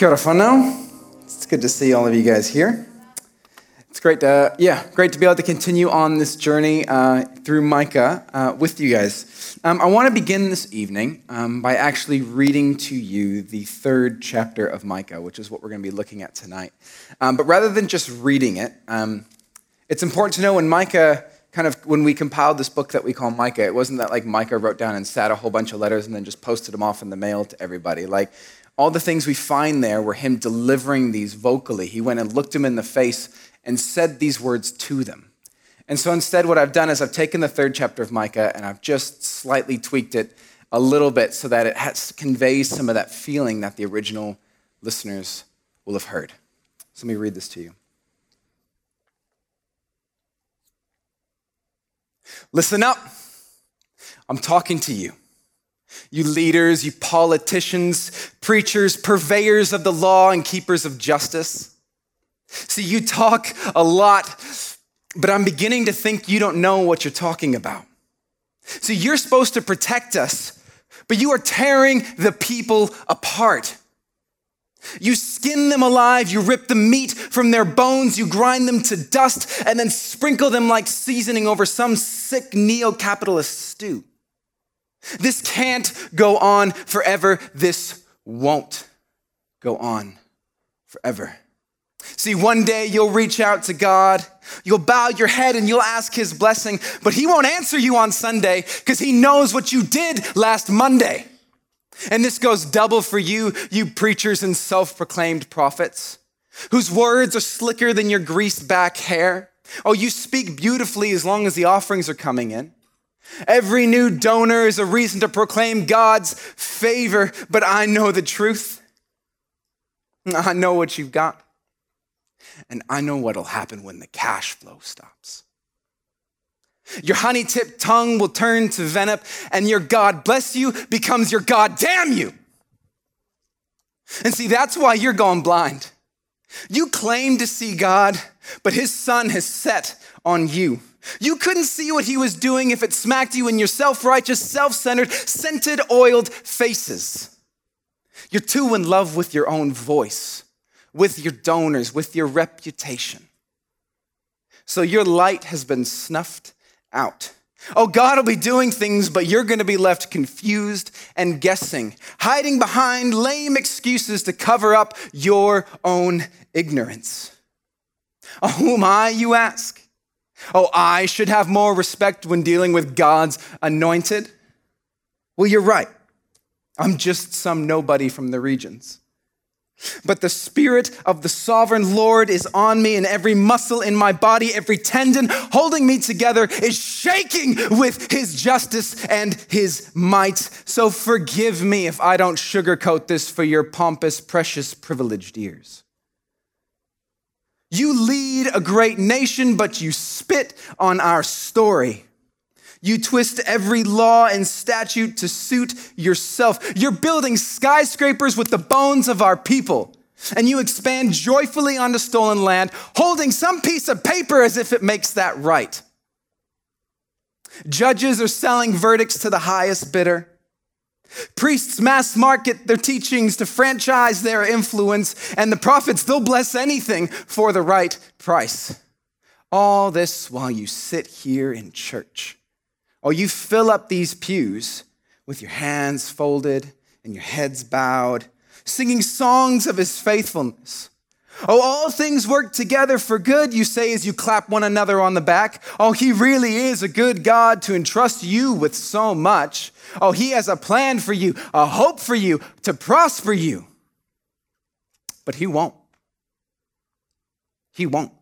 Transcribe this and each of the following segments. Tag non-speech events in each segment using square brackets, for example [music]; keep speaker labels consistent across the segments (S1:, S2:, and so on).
S1: Kia ora whanau. It's good to see all of you guys here. It's great to, yeah, great to be able to continue on this journey uh, through Micah uh, with you guys. Um, I want to begin this evening um, by actually reading to you the third chapter of Micah, which is what we're going to be looking at tonight. Um, but rather than just reading it, um, it's important to know when Micah kind of when we compiled this book that we call Micah, it wasn't that like Micah wrote down and sat a whole bunch of letters and then just posted them off in the mail to everybody. Like all the things we find there were him delivering these vocally. He went and looked him in the face and said these words to them. And so instead, what I've done is I've taken the third chapter of Micah and I've just slightly tweaked it a little bit so that it has, conveys some of that feeling that the original listeners will have heard. So let me read this to you. Listen up. I'm talking to you. You leaders, you politicians, preachers, purveyors of the law, and keepers of justice. See, you talk a lot, but I'm beginning to think you don't know what you're talking about. See, you're supposed to protect us, but you are tearing the people apart. You skin them alive, you rip the meat from their bones, you grind them to dust, and then sprinkle them like seasoning over some sick neo capitalist stew. This can't go on forever. This won't go on forever. See, one day you'll reach out to God, you'll bow your head and you'll ask His blessing, but He won't answer you on Sunday because He knows what you did last Monday. And this goes double for you, you preachers and self proclaimed prophets, whose words are slicker than your greased back hair. Oh, you speak beautifully as long as the offerings are coming in. Every new donor is a reason to proclaim God's favor, but I know the truth. I know what you've got. And I know what'll happen when the cash flow stops. Your honey tipped tongue will turn to venom, and your God bless you becomes your God damn you. And see, that's why you're going blind. You claim to see God, but his sun has set on you. You couldn't see what he was doing if it smacked you in your self righteous, self centered, scented, oiled faces. You're too in love with your own voice, with your donors, with your reputation. So your light has been snuffed out. Oh, God will be doing things, but you're going to be left confused and guessing, hiding behind lame excuses to cover up your own ignorance. Oh, who am I, you ask? Oh, I should have more respect when dealing with God's anointed? Well, you're right. I'm just some nobody from the regions. But the Spirit of the sovereign Lord is on me, and every muscle in my body, every tendon holding me together is shaking with His justice and His might. So forgive me if I don't sugarcoat this for your pompous, precious, privileged ears. You lead a great nation, but you spit on our story. You twist every law and statute to suit yourself. You're building skyscrapers with the bones of our people. And you expand joyfully onto stolen land, holding some piece of paper as if it makes that right. Judges are selling verdicts to the highest bidder. Priests mass market their teachings to franchise their influence, and the prophets, they'll bless anything for the right price. All this while you sit here in church. Oh, you fill up these pews with your hands folded and your heads bowed, singing songs of his faithfulness. Oh, all things work together for good, you say as you clap one another on the back. Oh, he really is a good God to entrust you with so much. Oh, he has a plan for you, a hope for you, to prosper you. But he won't. He won't.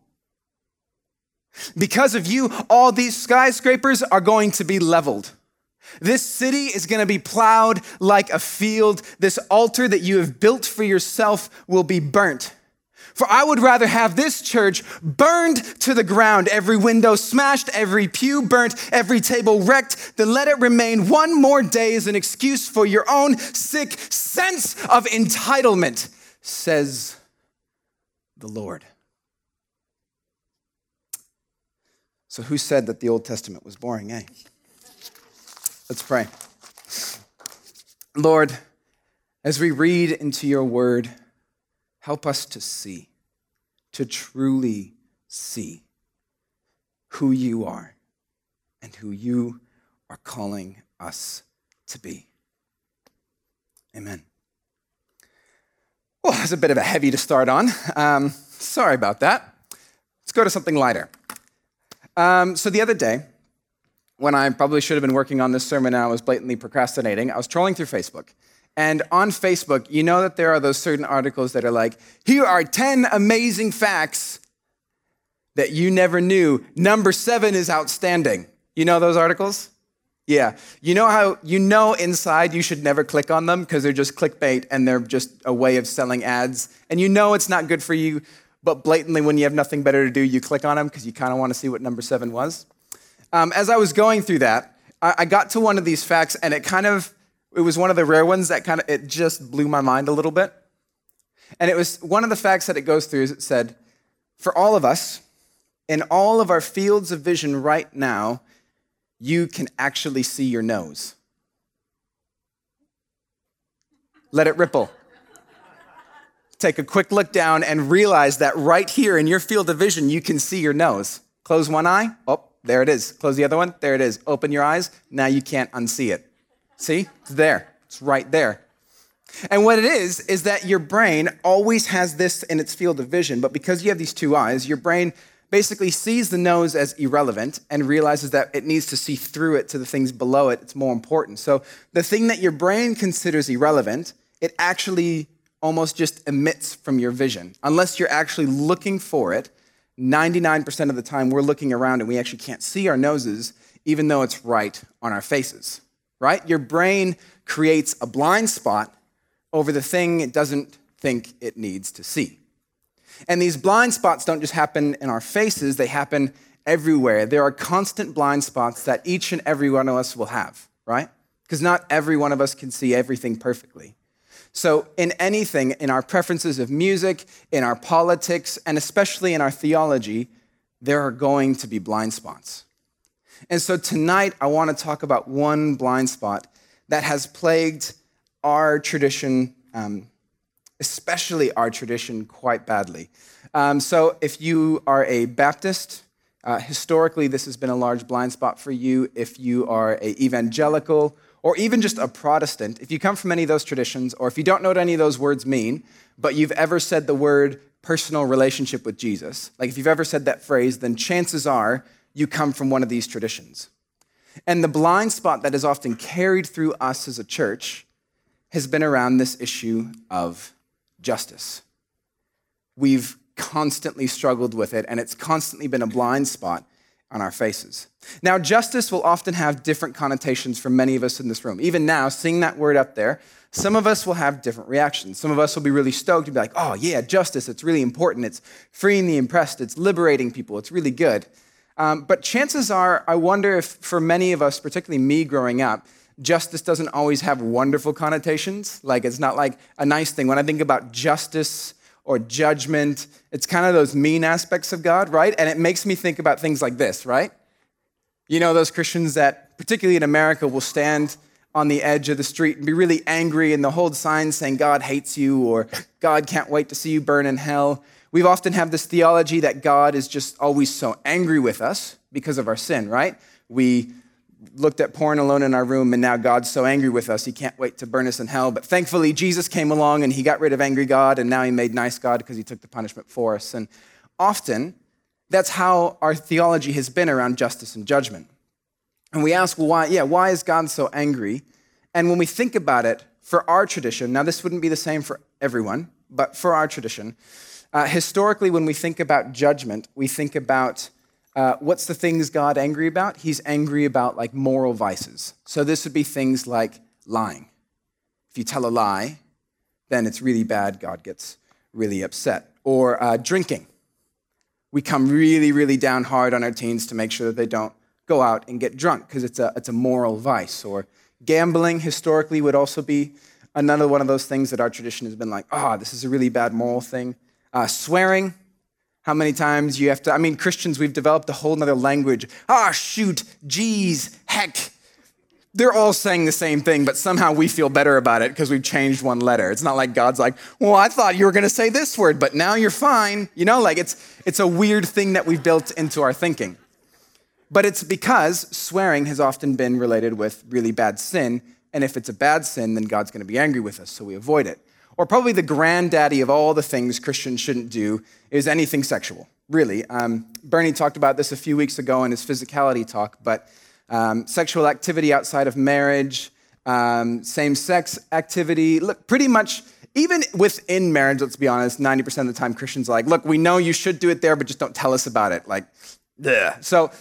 S1: Because of you, all these skyscrapers are going to be leveled. This city is going to be plowed like a field. This altar that you have built for yourself will be burnt. For I would rather have this church burned to the ground, every window smashed, every pew burnt, every table wrecked, than let it remain one more day as an excuse for your own sick sense of entitlement, says the Lord. So, who said that the Old Testament was boring, eh? Let's pray. Lord, as we read into your word, help us to see, to truly see who you are and who you are calling us to be. Amen. Well, that's a bit of a heavy to start on. Um, sorry about that. Let's go to something lighter. Um, so, the other day, when I probably should have been working on this sermon and I was blatantly procrastinating, I was trolling through Facebook. And on Facebook, you know that there are those certain articles that are like, here are 10 amazing facts that you never knew. Number seven is outstanding. You know those articles? Yeah. You know how you know inside you should never click on them because they're just clickbait and they're just a way of selling ads. And you know it's not good for you, but blatantly when you have nothing better to do, you click on them because you kind of want to see what number seven was. Um, as I was going through that, I, I got to one of these facts and it kind of, it was one of the rare ones that kind of, it just blew my mind a little bit. And it was one of the facts that it goes through is it said, for all of us, in all of our fields of vision right now, you can actually see your nose. Let it ripple. Take a quick look down and realize that right here in your field of vision, you can see your nose. Close one eye. Oh, there it is. Close the other one. There it is. Open your eyes. Now you can't unsee it. See? It's there. It's right there. And what it is, is that your brain always has this in its field of vision, but because you have these two eyes, your brain basically sees the nose as irrelevant and realizes that it needs to see through it to the things below it. It's more important. So the thing that your brain considers irrelevant, it actually almost just emits from your vision. Unless you're actually looking for it, 99% of the time we're looking around and we actually can't see our noses, even though it's right on our faces, right? Your brain creates a blind spot over the thing it doesn't think it needs to see. And these blind spots don't just happen in our faces, they happen everywhere. There are constant blind spots that each and every one of us will have, right? Because not every one of us can see everything perfectly. So, in anything, in our preferences of music, in our politics, and especially in our theology, there are going to be blind spots. And so, tonight, I want to talk about one blind spot that has plagued our tradition um, especially our tradition, quite badly. Um, so, if you are a Baptist, uh, historically, this has been a large blind spot for you. If you are a evangelical, or even just a Protestant, if you come from any of those traditions, or if you don't know what any of those words mean, but you've ever said the word personal relationship with Jesus, like if you've ever said that phrase, then chances are you come from one of these traditions. And the blind spot that is often carried through us as a church has been around this issue of justice. We've constantly struggled with it, and it's constantly been a blind spot on our faces. Now, justice will often have different connotations for many of us in this room. Even now, seeing that word up there, some of us will have different reactions. Some of us will be really stoked and be like, oh, yeah, justice, it's really important. It's freeing the oppressed, it's liberating people, it's really good. Um, but chances are, I wonder if for many of us, particularly me growing up, justice doesn't always have wonderful connotations. Like, it's not like a nice thing. When I think about justice or judgment, it's kind of those mean aspects of God, right? And it makes me think about things like this, right? You know, those Christians that, particularly in America, will stand on the edge of the street and be really angry and they'll hold signs saying God hates you or God can't wait to see you burn in hell. We've often have this theology that God is just always so angry with us because of our sin, right? We looked at porn alone in our room, and now God's so angry with us, he can't wait to burn us in hell. But thankfully, Jesus came along and he got rid of angry God, and now he made nice God because he took the punishment for us. And often, that's how our theology has been around justice and judgment. And we ask, well, why, yeah, why is God so angry? And when we think about it, for our tradition, now this wouldn't be the same for everyone, but for our tradition, uh, historically, when we think about judgment, we think about uh, what's the things God angry about? He's angry about like moral vices. So this would be things like lying. If you tell a lie, then it's really bad. God gets really upset. Or uh, drinking. We come really, really down hard on our teens to make sure that they don't go out and get drunk because it's a, it's a moral vice. Or gambling historically would also be another one of those things that our tradition has been like, ah, oh, this is a really bad moral thing. Uh, swearing, how many times you have to, I mean, Christians, we've developed a whole nother language. Ah, shoot, geez, heck, they're all saying the same thing, but somehow we feel better about it because we've changed one letter. It's not like God's like, well, I thought you were going to say this word, but now you're fine. You know, like it's, it's a weird thing that we've built into our thinking. But it's because swearing has often been related with really bad sin. And if it's a bad sin, then God's going to be angry with us, so we avoid it. Or probably the granddaddy of all the things Christians shouldn't do is anything sexual, really. Um, Bernie talked about this a few weeks ago in his physicality talk, but um, sexual activity outside of marriage, um, same sex activity, look, pretty much even within marriage, let's be honest, 90% of the time Christians are like, look, we know you should do it there, but just don't tell us about it. Like. So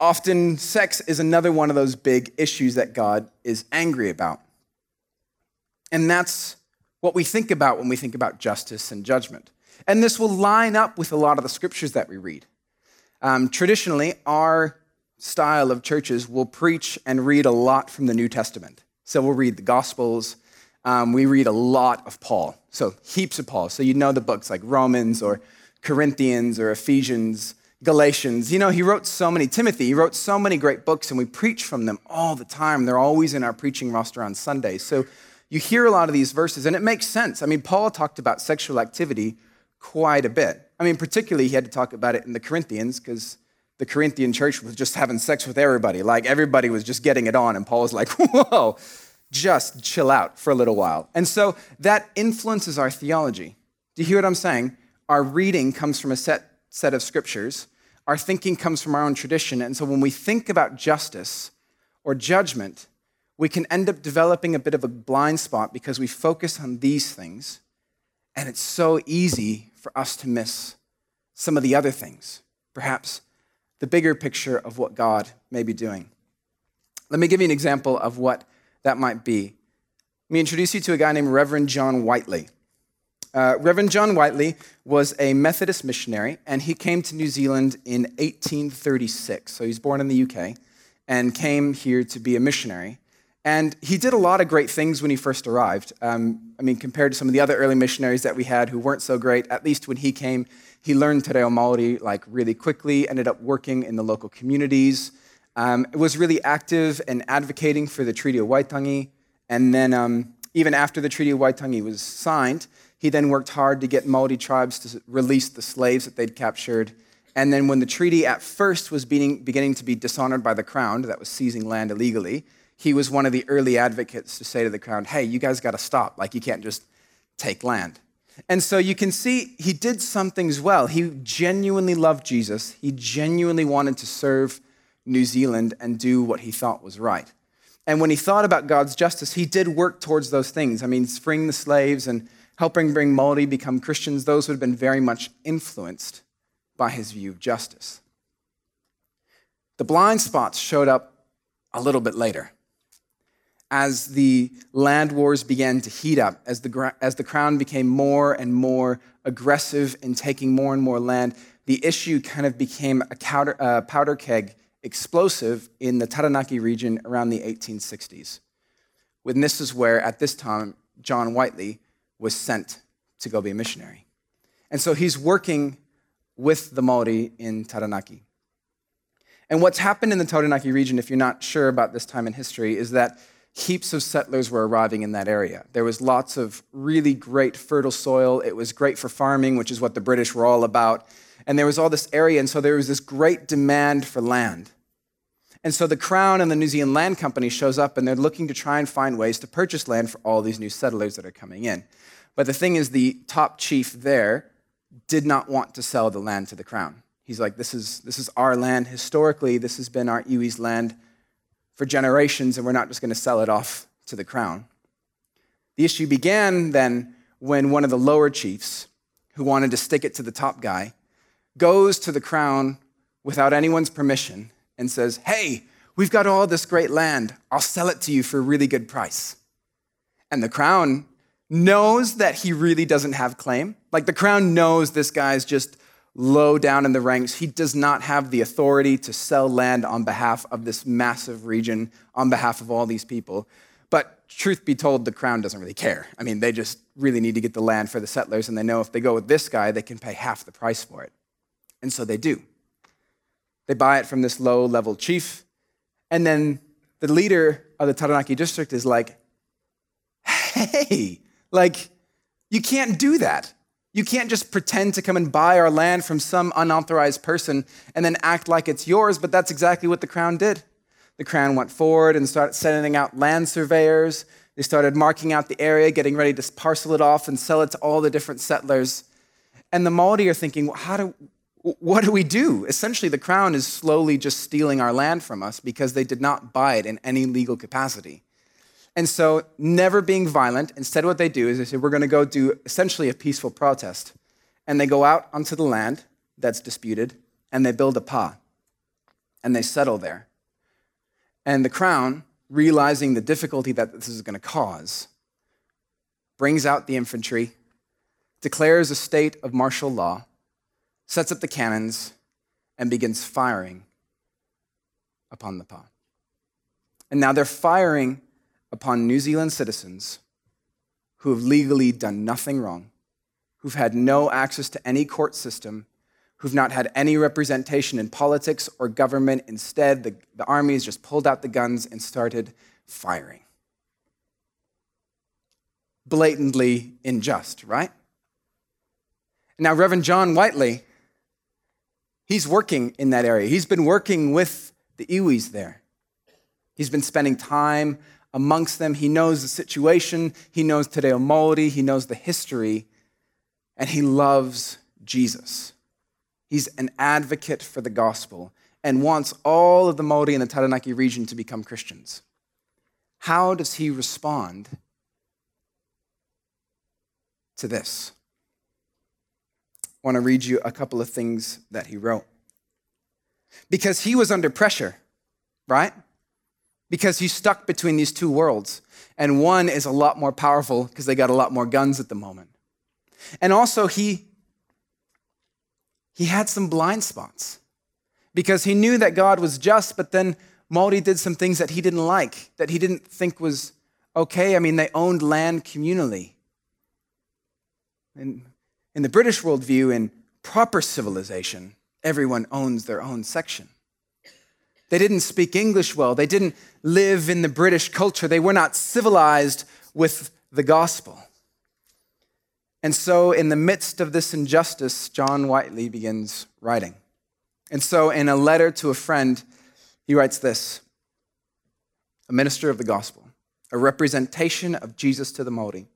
S1: often sex is another one of those big issues that God is angry about. And that's what we think about when we think about justice and judgment. And this will line up with a lot of the scriptures that we read. Um, traditionally, our style of churches will preach and read a lot from the New Testament. So we'll read the Gospels. Um, we read a lot of Paul. So heaps of Paul. So you know the books like Romans or Corinthians or Ephesians, Galatians. You know, he wrote so many, Timothy, he wrote so many great books, and we preach from them all the time. They're always in our preaching roster on Sundays. So you hear a lot of these verses, and it makes sense. I mean, Paul talked about sexual activity quite a bit. I mean, particularly, he had to talk about it in the Corinthians because the Corinthian church was just having sex with everybody. Like everybody was just getting it on. And Paul was like, [laughs] whoa, just chill out for a little while. And so that influences our theology. Do you hear what I'm saying? Our reading comes from a set, set of scriptures, our thinking comes from our own tradition. And so when we think about justice or judgment, we can end up developing a bit of a blind spot because we focus on these things. And it's so easy for us to miss some of the other things. Perhaps the bigger picture of what God may be doing. Let me give you an example of what that might be. Let me introduce you to a guy named Reverend John Whiteley. Uh, Reverend John Whiteley was a Methodist missionary, and he came to New Zealand in 1836. So he's born in the UK and came here to be a missionary. And he did a lot of great things when he first arrived. Um, I mean, compared to some of the other early missionaries that we had who weren't so great, at least when he came, he learned Te Reo Māori like really quickly, ended up working in the local communities, um, was really active in advocating for the Treaty of Waitangi. And then um, even after the Treaty of Waitangi was signed, he then worked hard to get Māori tribes to release the slaves that they'd captured. And then when the treaty at first was being, beginning to be dishonored by the crown, that was seizing land illegally, he was one of the early advocates to say to the crown, hey, you guys got to stop. Like, you can't just take land. And so you can see he did some things well. He genuinely loved Jesus. He genuinely wanted to serve New Zealand and do what he thought was right. And when he thought about God's justice, he did work towards those things. I mean, freeing the slaves and helping bring Maori become Christians, those would have been very much influenced by his view of justice. The blind spots showed up a little bit later as the land wars began to heat up, as the, as the crown became more and more aggressive in taking more and more land, the issue kind of became a powder, uh, powder keg explosive in the Taranaki region around the 1860s. When this is where, at this time, John Whiteley was sent to go be a missionary. And so he's working with the Maori in Taranaki. And what's happened in the Taranaki region, if you're not sure about this time in history, is that heaps of settlers were arriving in that area. There was lots of really great fertile soil. It was great for farming, which is what the British were all about. And there was all this area, and so there was this great demand for land. And so the Crown and the New Zealand Land Company shows up and they're looking to try and find ways to purchase land for all these new settlers that are coming in. But the thing is, the top chief there did not want to sell the land to the Crown. He's like, this is, this is our land. Historically, this has been our iwi's land for generations, and we're not just going to sell it off to the crown. The issue began then when one of the lower chiefs, who wanted to stick it to the top guy, goes to the crown without anyone's permission and says, Hey, we've got all this great land. I'll sell it to you for a really good price. And the crown knows that he really doesn't have claim. Like the crown knows this guy's just low down in the ranks. He does not have the authority to sell land on behalf of this massive region, on behalf of all these people. But truth be told, the crown doesn't really care. I mean, they just really need to get the land for the settlers, and they know if they go with this guy, they can pay half the price for it. And so they do. They buy it from this low level chief, and then the leader of the Taranaki district is like, hey, like, you can't do that. You can't just pretend to come and buy our land from some unauthorized person and then act like it's yours, but that's exactly what the crown did. The crown went forward and started sending out land surveyors. They started marking out the area, getting ready to parcel it off and sell it to all the different settlers. And the Maori are thinking, how do, what do we do? Essentially, the crown is slowly just stealing our land from us because they did not buy it in any legal capacity. And so, never being violent, instead, what they do is they say, We're going to go do essentially a peaceful protest. And they go out onto the land that's disputed and they build a pa and they settle there. And the crown, realizing the difficulty that this is going to cause, brings out the infantry, declares a state of martial law, sets up the cannons, and begins firing upon the pa. And now they're firing upon New Zealand citizens who have legally done nothing wrong, who've had no access to any court system, who've not had any representation in politics or government. Instead, the, the army has just pulled out the guns and started firing. Blatantly unjust, right? Now, Reverend John Whiteley, he's working in that area. He's been working with the Iwis there. He's been spending time amongst them. He knows the situation, he knows Te Reo Māori, he knows the history, and he loves Jesus. He's an advocate for the gospel and wants all of the Māori in the Taranaki region to become Christians. How does he respond to this? I want to read you a couple of things that he wrote. Because he was under pressure, right? Because he's stuck between these two worlds. And one is a lot more powerful because they got a lot more guns at the moment. And also, he, he had some blind spots because he knew that God was just, but then Maori did some things that he didn't like, that he didn't think was okay. I mean, they owned land communally. In, in the British worldview, in proper civilization, everyone owns their own section. They didn't speak English well. They didn't live in the British culture. They were not civilized with the gospel. And so, in the midst of this injustice, John Whiteley begins writing. And so, in a letter to a friend, he writes this A minister of the gospel, a representation of Jesus to the Maori.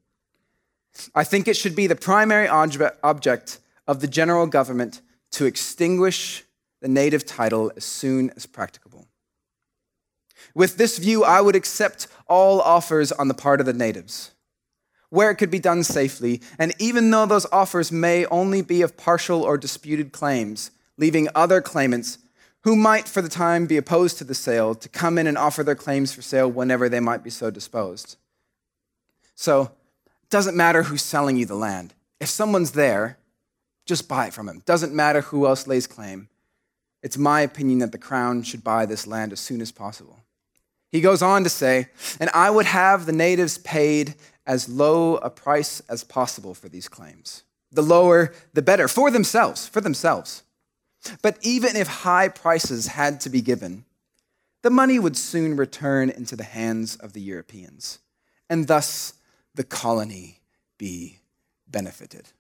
S1: I think it should be the primary object of the general government to extinguish the native title as soon as practicable. With this view, I would accept all offers on the part of the natives, where it could be done safely, and even though those offers may only be of partial or disputed claims, leaving other claimants who might for the time be opposed to the sale to come in and offer their claims for sale whenever they might be so disposed. So, it doesn't matter who's selling you the land. If someone's there, just buy it from him. Doesn't matter who else lays claim. It's my opinion that the crown should buy this land as soon as possible. He goes on to say, and I would have the natives paid as low a price as possible for these claims. The lower, the better, for themselves, for themselves. But even if high prices had to be given, the money would soon return into the hands of the Europeans, and thus the colony be benefited.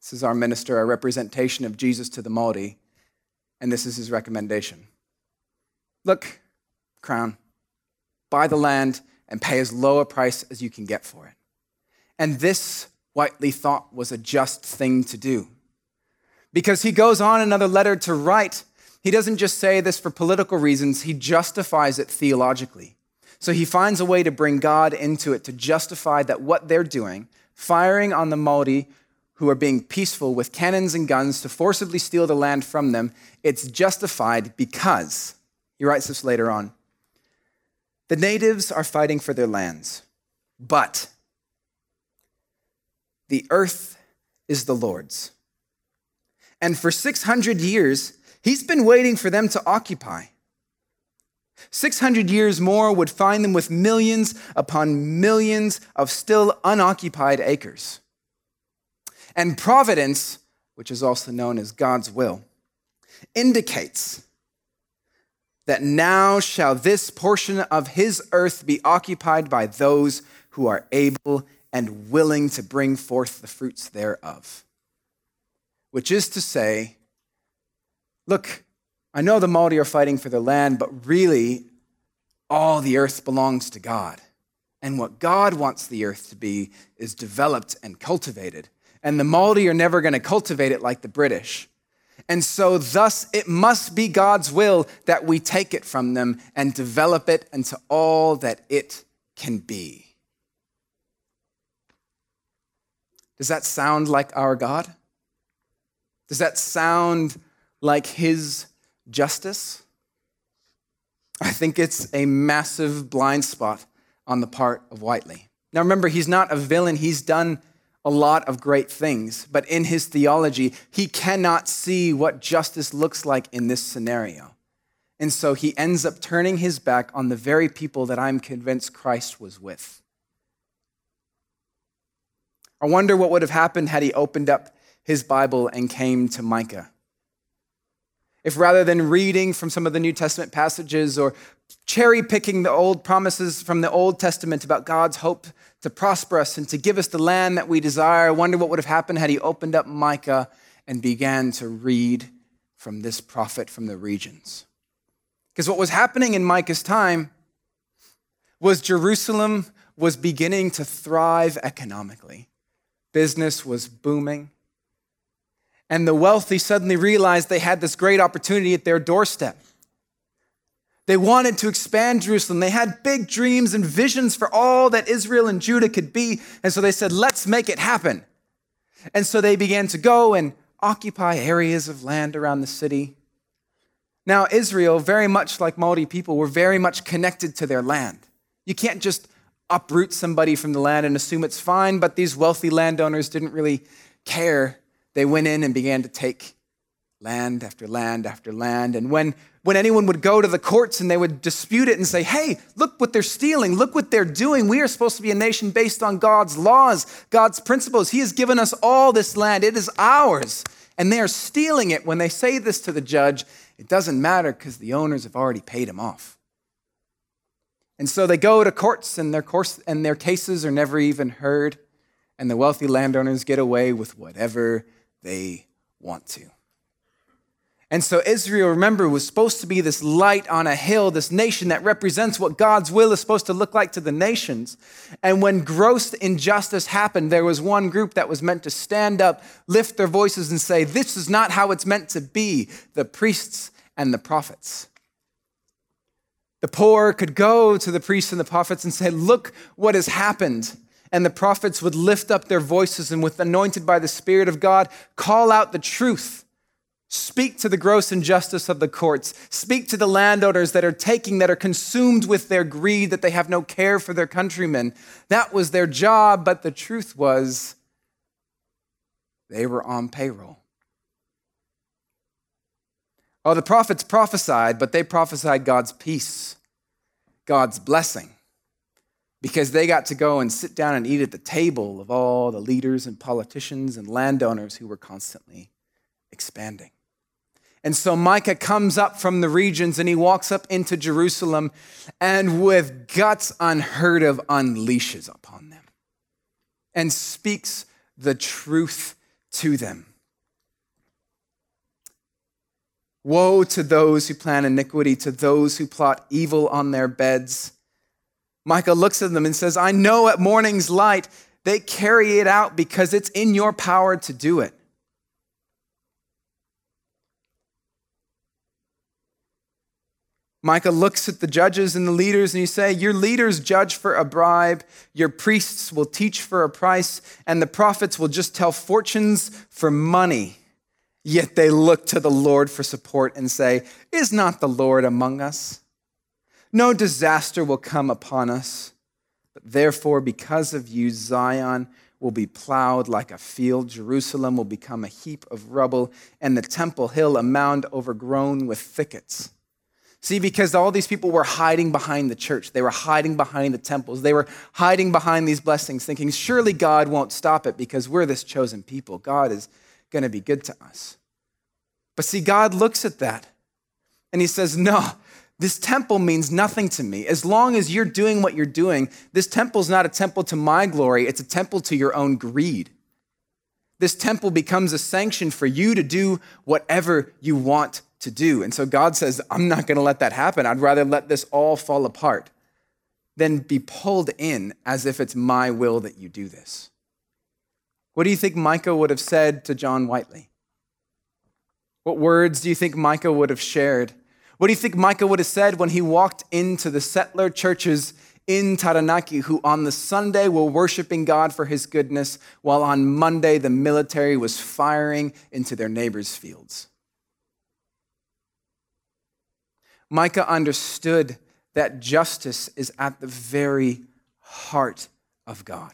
S1: This is our minister, a representation of Jesus to the Maori, and this is his recommendation. Look, Crown, buy the land and pay as low a price as you can get for it. And this, Whiteley thought, was a just thing to do. Because he goes on another letter to write, he doesn't just say this for political reasons, he justifies it theologically. So he finds a way to bring God into it to justify that what they're doing, firing on the Maori who are being peaceful with cannons and guns to forcibly steal the land from them, it's justified because, he writes this later on, the natives are fighting for their lands, but the earth is the Lord's. And for 600 years, he's been waiting for them to occupy. 600 years more would find them with millions upon millions of still unoccupied acres. And providence, which is also known as God's will, indicates that now shall this portion of his earth be occupied by those who are able and willing to bring forth the fruits thereof. Which is to say, look, I know the Maori are fighting for their land, but really, all the earth belongs to God. And what God wants the earth to be is developed and cultivated. And the Maori are never going to cultivate it like the British. And so, thus, it must be God's will that we take it from them and develop it into all that it can be. Does that sound like our God? Does that sound like His justice? I think it's a massive blind spot on the part of Whiteley. Now, remember, he's not a villain, he's done a lot of great things, but in his theology, he cannot see what justice looks like in this scenario. And so he ends up turning his back on the very people that I'm convinced Christ was with. I wonder what would have happened had he opened up his Bible and came to Micah. If rather than reading from some of the New Testament passages or cherry picking the old promises from the Old Testament about God's hope to prosper us and to give us the land that we desire. I wonder what would have happened had he opened up Micah and began to read from this prophet from the regions. Because what was happening in Micah's time was Jerusalem was beginning to thrive economically. Business was booming. And the wealthy suddenly realized they had this great opportunity at their doorstep. They wanted to expand Jerusalem. They had big dreams and visions for all that Israel and Judah could be. And so they said, let's make it happen. And so they began to go and occupy areas of land around the city. Now, Israel, very much like Maori people, were very much connected to their land. You can't just uproot somebody from the land and assume it's fine, but these wealthy landowners didn't really care. They went in and began to take land after land after land. And when when anyone would go to the courts and they would dispute it and say, hey, look what they're stealing, look what they're doing. We are supposed to be a nation based on God's laws, God's principles. He has given us all this land, it is ours. And they are stealing it. When they say this to the judge, it doesn't matter because the owners have already paid them off. And so they go to courts, and their, course, and their cases are never even heard, and the wealthy landowners get away with whatever they want to. And so Israel, remember, was supposed to be this light on a hill, this nation that represents what God's will is supposed to look like to the nations. And when gross injustice happened, there was one group that was meant to stand up, lift their voices, and say, This is not how it's meant to be the priests and the prophets. The poor could go to the priests and the prophets and say, Look what has happened. And the prophets would lift up their voices and, with anointed by the Spirit of God, call out the truth Speak to the gross injustice of the courts. Speak to the landowners that are taking, that are consumed with their greed, that they have no care for their countrymen. That was their job, but the truth was they were on payroll. Oh, the prophets prophesied, but they prophesied God's peace, God's blessing, because they got to go and sit down and eat at the table of all the leaders and politicians and landowners who were constantly expanding. And so Micah comes up from the regions and he walks up into Jerusalem and with guts unheard of unleashes upon them and speaks the truth to them. Woe to those who plan iniquity, to those who plot evil on their beds. Micah looks at them and says, I know at morning's light they carry it out because it's in your power to do it. Micah looks at the judges and the leaders and he say, Your leaders judge for a bribe, your priests will teach for a price, and the prophets will just tell fortunes for money. Yet they look to the Lord for support and say, Is not the Lord among us? No disaster will come upon us. But therefore, because of you, Zion will be plowed like a field, Jerusalem will become a heap of rubble, and the temple hill a mound overgrown with thickets. See, because all these people were hiding behind the church, they were hiding behind the temples, they were hiding behind these blessings, thinking, surely God won't stop it because we're this chosen people. God is going to be good to us. But see, God looks at that and he says, No, this temple means nothing to me. As long as you're doing what you're doing, this temple's not a temple to my glory, it's a temple to your own greed. This temple becomes a sanction for you to do whatever you want to do. And so God says, I'm not going to let that happen. I'd rather let this all fall apart than be pulled in as if it's my will that you do this. What do you think Micah would have said to John Whiteley? What words do you think Micah would have shared? What do you think Micah would have said when he walked into the settler churches in Taranaki who on the Sunday were worshiping God for his goodness, while on Monday the military was firing into their neighbors' fields? Micah understood that justice is at the very heart of God.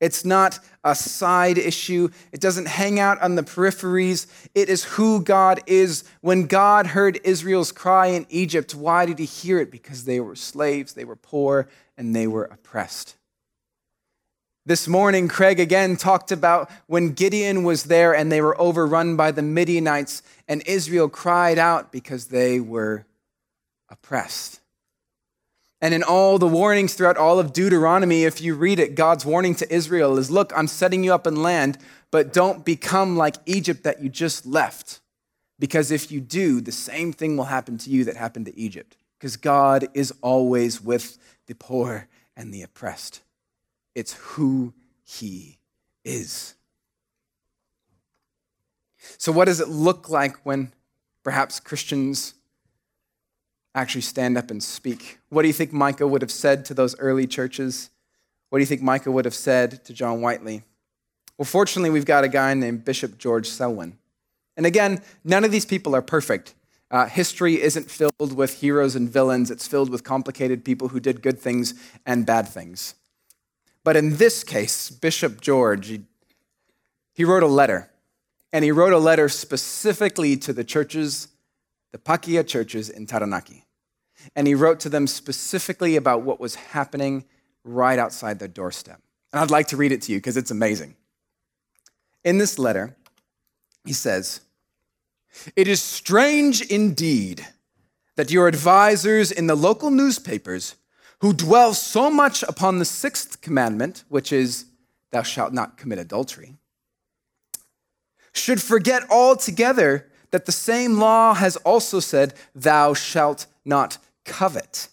S1: It's not a side issue. It doesn't hang out on the peripheries. It is who God is. When God heard Israel's cry in Egypt, why did he hear it? Because they were slaves, they were poor, and they were oppressed. This morning, Craig again talked about when Gideon was there and they were overrun by the Midianites, and Israel cried out because they were oppressed. And in all the warnings throughout all of Deuteronomy, if you read it, God's warning to Israel is look, I'm setting you up in land, but don't become like Egypt that you just left. Because if you do, the same thing will happen to you that happened to Egypt. Because God is always with the poor and the oppressed. It's who He is. So, what does it look like when perhaps Christians actually stand up and speak. What do you think Micah would have said to those early churches? What do you think Micah would have said to John Whiteley? Well, fortunately, we've got a guy named Bishop George Selwyn. And again, none of these people are perfect. Uh, history isn't filled with heroes and villains, it's filled with complicated people who did good things and bad things. But in this case, Bishop George, he, he wrote a letter. And he wrote a letter specifically to the churches, the Pākehā churches in Taranaki and he wrote to them specifically about what was happening right outside their doorstep. And I'd like to read it to you because it's amazing. In this letter, he says, It is strange indeed that your advisors in the local newspapers, who dwell so much upon the sixth commandment, which is, Thou shalt not commit adultery, should forget altogether that the same law has also said, Thou shalt not covet.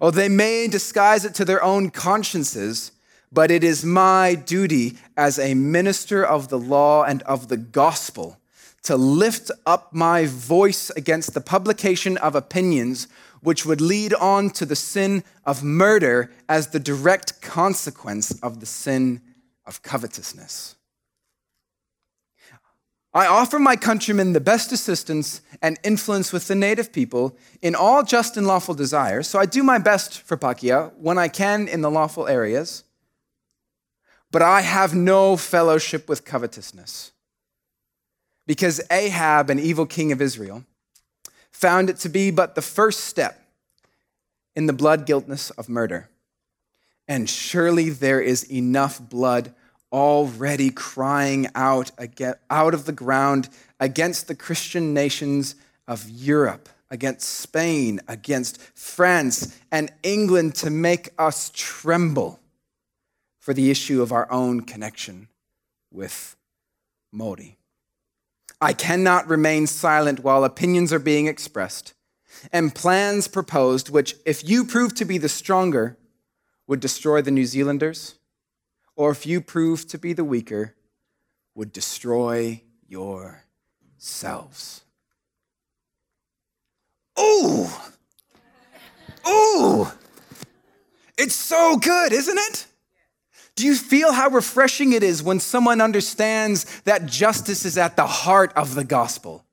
S1: Oh, they may disguise it to their own consciences, but it is my duty as a minister of the law and of the gospel to lift up my voice against the publication of opinions which would lead on to the sin of murder as the direct consequence of the sin of covetousness. I offer my countrymen the best assistance and influence with the native people in all just and lawful desires. So I do my best for Pākehā when I can in the lawful areas. But I have no fellowship with covetousness. Because Ahab, an evil king of Israel, found it to be but the first step in the blood guiltness of murder. And surely there is enough blood already crying out, out of the ground against the Christian nations of Europe, against Spain, against France and England to make us tremble for the issue of our own connection with Māori. I cannot remain silent while opinions are being expressed and plans proposed, which, if you prove to be the stronger, would destroy the New Zealanders or if you prove to be the weaker, would destroy yourselves. Ooh! Ooh! It's so good, isn't it? Do you feel how refreshing it is when someone understands that justice is at the heart of the gospel?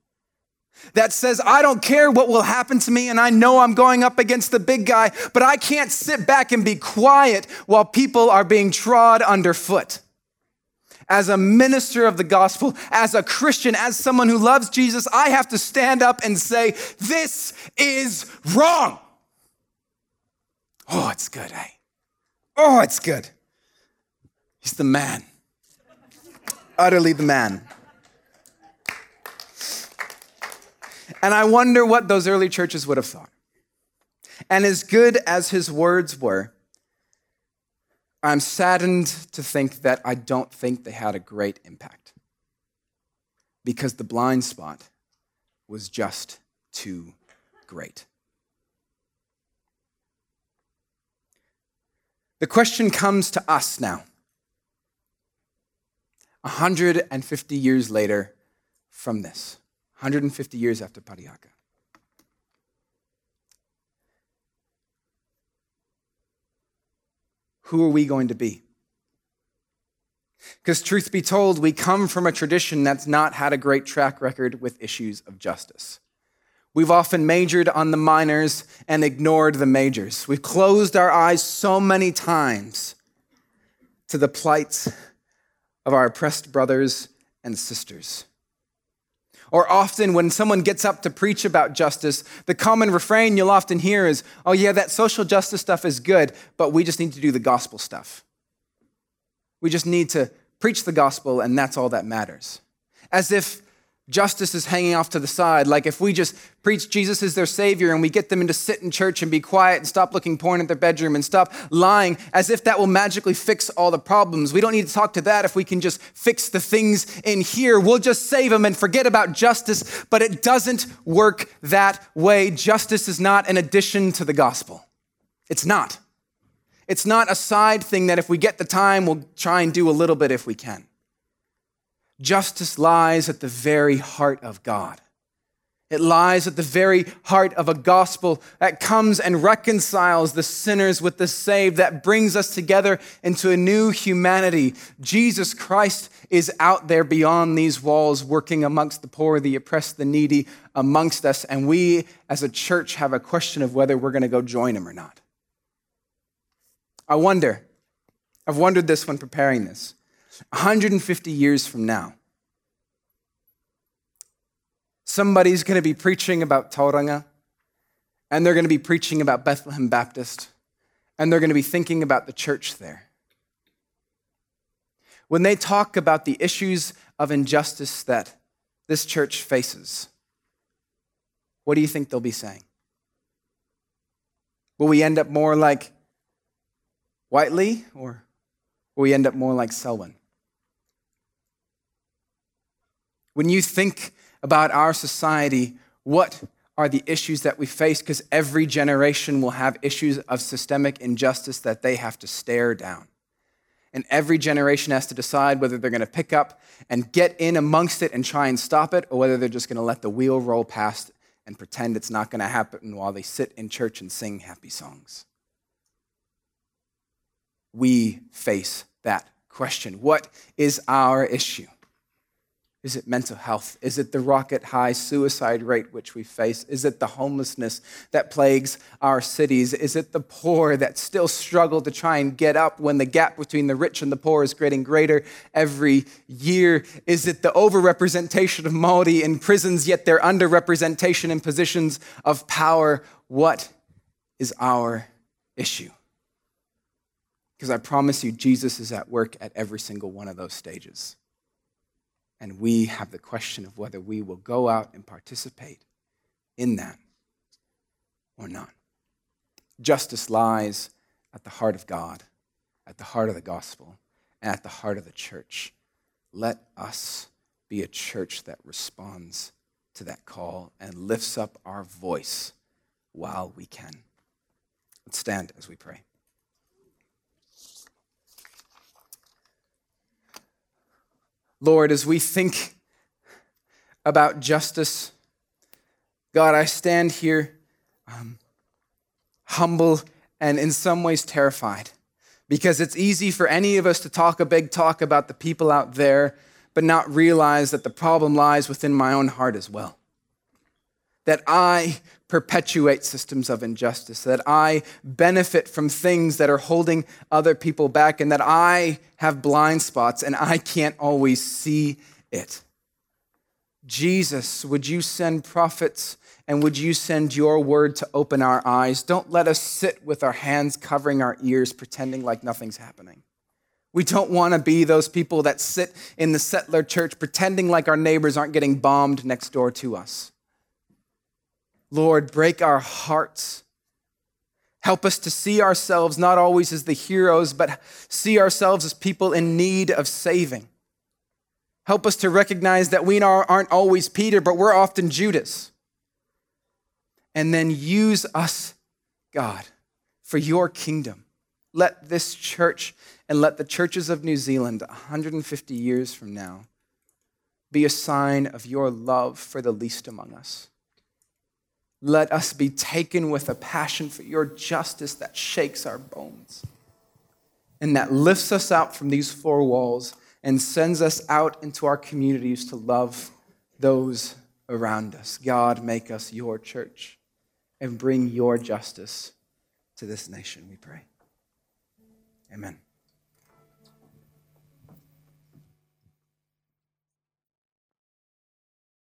S1: That says, I don't care what will happen to me, and I know I'm going up against the big guy, but I can't sit back and be quiet while people are being trod underfoot. As a minister of the gospel, as a Christian, as someone who loves Jesus, I have to stand up and say, This is wrong. Oh, it's good, eh? Oh, it's good. He's the man, utterly the man. And I wonder what those early churches would have thought. And as good as his words were, I'm saddened to think that I don't think they had a great impact because the blind spot was just too great. The question comes to us now, 150 years later from this, 150 years after Parihaka. who are we going to be? Because, truth be told, we come from a tradition that's not had a great track record with issues of justice. We've often majored on the minors and ignored the majors. We've closed our eyes so many times to the plight of our oppressed brothers and sisters. Or often, when someone gets up to preach about justice, the common refrain you'll often hear is, oh, yeah, that social justice stuff is good, but we just need to do the gospel stuff. We just need to preach the gospel, and that's all that matters. As if justice is hanging off to the side. Like if we just preach Jesus is their Savior and we get them into sit in church and be quiet and stop looking porn at their bedroom and stop lying, as if that will magically fix all the problems. We don't need to talk to that if we can just fix the things in here. We'll just save them and forget about justice, but it doesn't work that way. Justice is not an addition to the gospel. It's not. It's not a side thing that if we get the time, we'll try and do a little bit if we can. Justice lies at the very heart of God. It lies at the very heart of a gospel that comes and reconciles the sinners with the saved, that brings us together into a new humanity. Jesus Christ is out there beyond these walls, working amongst the poor, the oppressed, the needy, amongst us. And we as a church have a question of whether we're going to go join him or not. I wonder, I've wondered this when preparing this. 150 years from now, somebody's going to be preaching about Tauranga, and they're going to be preaching about Bethlehem Baptist, and they're going to be thinking about the church there. When they talk about the issues of injustice that this church faces, what do you think they'll be saying? Will we end up more like Whiteley, or will we end up more like Selwyn? When you think about our society, what are the issues that we face? Because every generation will have issues of systemic injustice that they have to stare down. And every generation has to decide whether they're going to pick up and get in amongst it and try and stop it, or whether they're just going to let the wheel roll past and pretend it's not going to happen while they sit in church and sing happy songs. We face that question. What is our issue? Is it mental health? Is it the rocket high suicide rate which we face? Is it the homelessness that plagues our cities? Is it the poor that still struggle to try and get up when the gap between the rich and the poor is getting greater every year? Is it the overrepresentation of Māori in prisons, yet their underrepresentation in positions of power? What is our issue? Because I promise you, Jesus is at work at every single one of those stages. And we have the question of whether we will go out and participate in that or not. Justice lies at the heart of God, at the heart of the gospel, and at the heart of the church. Let us be a church that responds to that call and lifts up our voice while we can. Let's stand as we pray. Lord, as we think about justice, God, I stand here um, humble and in some ways terrified because it's easy for any of us to talk a big talk about the people out there, but not realize that the problem lies within my own heart as well. That I perpetuate systems of injustice, that I benefit from things that are holding other people back, and that I have blind spots and I can't always see it. Jesus, would you send prophets and would you send your word to open our eyes? Don't let us sit with our hands covering our ears, pretending like nothing's happening. We don't want to be those people that sit in the settler church pretending like our neighbors aren't getting bombed next door to us. Lord, break our hearts. Help us to see ourselves not always as the heroes, but see ourselves as people in need of saving. Help us to recognize that we aren't always Peter, but we're often Judas. And then use us, God, for your kingdom. Let this church and let the churches of New Zealand 150 years from now be a sign of your love for the least among us. Let us be taken with a passion for your justice that shakes our bones and that lifts us out from these four walls and sends us out into our communities to love those around us. God, make us your church and bring your justice to this nation, we pray. Amen.